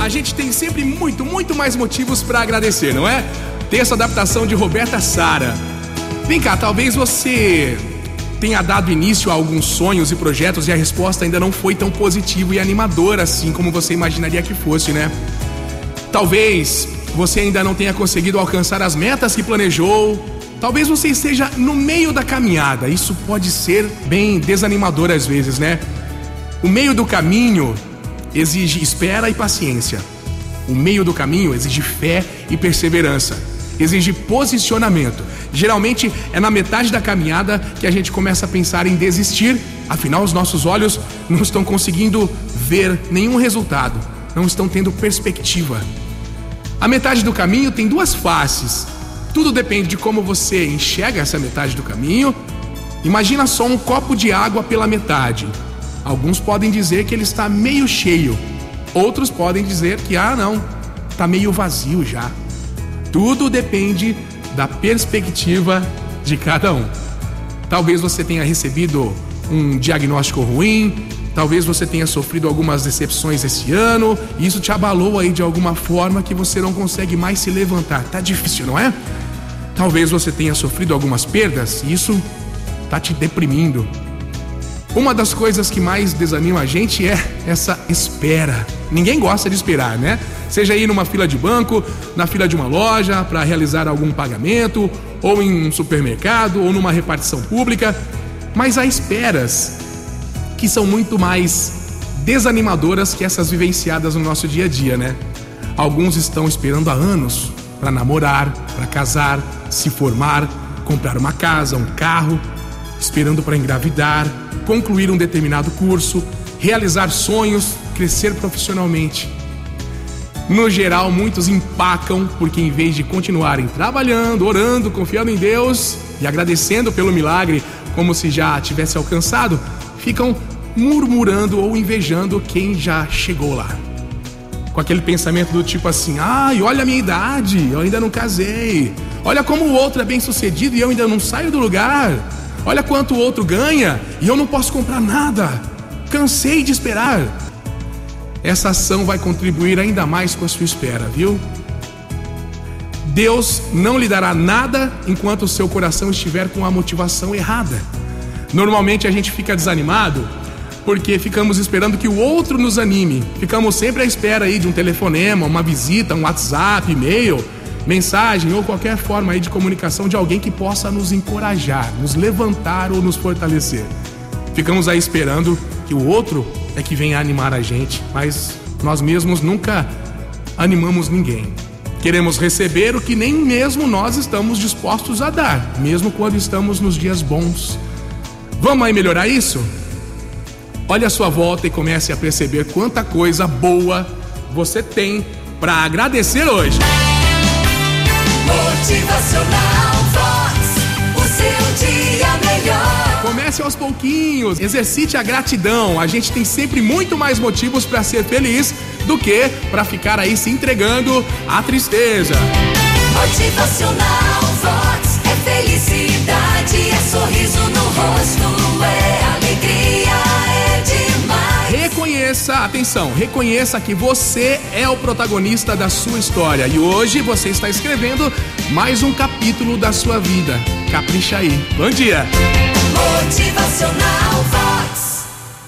A gente tem sempre muito, muito mais motivos para agradecer, não é? Texto adaptação de Roberta Sara. Vem cá, talvez você tenha dado início a alguns sonhos e projetos e a resposta ainda não foi tão positiva e animadora assim como você imaginaria que fosse, né? Talvez você ainda não tenha conseguido alcançar as metas que planejou. Talvez você esteja no meio da caminhada. Isso pode ser bem desanimador às vezes, né? O meio do caminho exige espera e paciência. O meio do caminho exige fé e perseverança. Exige posicionamento. Geralmente é na metade da caminhada que a gente começa a pensar em desistir, afinal, os nossos olhos não estão conseguindo ver nenhum resultado, não estão tendo perspectiva. A metade do caminho tem duas faces. Tudo depende de como você enxerga essa metade do caminho. Imagina só um copo de água pela metade. Alguns podem dizer que ele está meio cheio, outros podem dizer que, ah, não, está meio vazio já. Tudo depende da perspectiva de cada um. Talvez você tenha recebido um diagnóstico ruim, talvez você tenha sofrido algumas decepções esse ano, e isso te abalou aí de alguma forma que você não consegue mais se levantar. Tá difícil, não é? Talvez você tenha sofrido algumas perdas, e isso tá te deprimindo. Uma das coisas que mais desanima a gente é essa espera. Ninguém gosta de esperar, né? Seja aí numa fila de banco, na fila de uma loja para realizar algum pagamento, ou em um supermercado, ou numa repartição pública. Mas há esperas que são muito mais desanimadoras que essas vivenciadas no nosso dia a dia, né? Alguns estão esperando há anos para namorar, para casar, se formar, comprar uma casa, um carro, esperando para engravidar, concluir um determinado curso, realizar sonhos, crescer profissionalmente. No geral, muitos empacam porque, em vez de continuarem trabalhando, orando, confiando em Deus e agradecendo pelo milagre como se já tivesse alcançado, ficam murmurando ou invejando quem já chegou lá. Com aquele pensamento do tipo assim: ai, olha a minha idade, eu ainda não casei. Olha como o outro é bem sucedido e eu ainda não saio do lugar. Olha quanto o outro ganha e eu não posso comprar nada. Cansei de esperar. Essa ação vai contribuir ainda mais com a sua espera, viu? Deus não lhe dará nada enquanto o seu coração estiver com a motivação errada. Normalmente a gente fica desanimado porque ficamos esperando que o outro nos anime. Ficamos sempre à espera aí de um telefonema, uma visita, um WhatsApp, e-mail mensagem ou qualquer forma aí de comunicação de alguém que possa nos encorajar, nos levantar ou nos fortalecer. Ficamos aí esperando que o outro é que venha animar a gente, mas nós mesmos nunca animamos ninguém. Queremos receber o que nem mesmo nós estamos dispostos a dar, mesmo quando estamos nos dias bons. Vamos aí melhorar isso? Olhe a sua volta e comece a perceber quanta coisa boa você tem para agradecer hoje. Comece aos pouquinhos, exercite a gratidão. A gente tem sempre muito mais motivos para ser feliz do que para ficar aí se entregando à tristeza. Motivacional Vox. É felicidade, é sorriso no rosto, é alegria, é demais. Reconheça, atenção, reconheça que você é o protagonista da sua história e hoje você está escrevendo mais um capítulo da sua vida. Capricha aí. Bom dia! Motivacional Vox.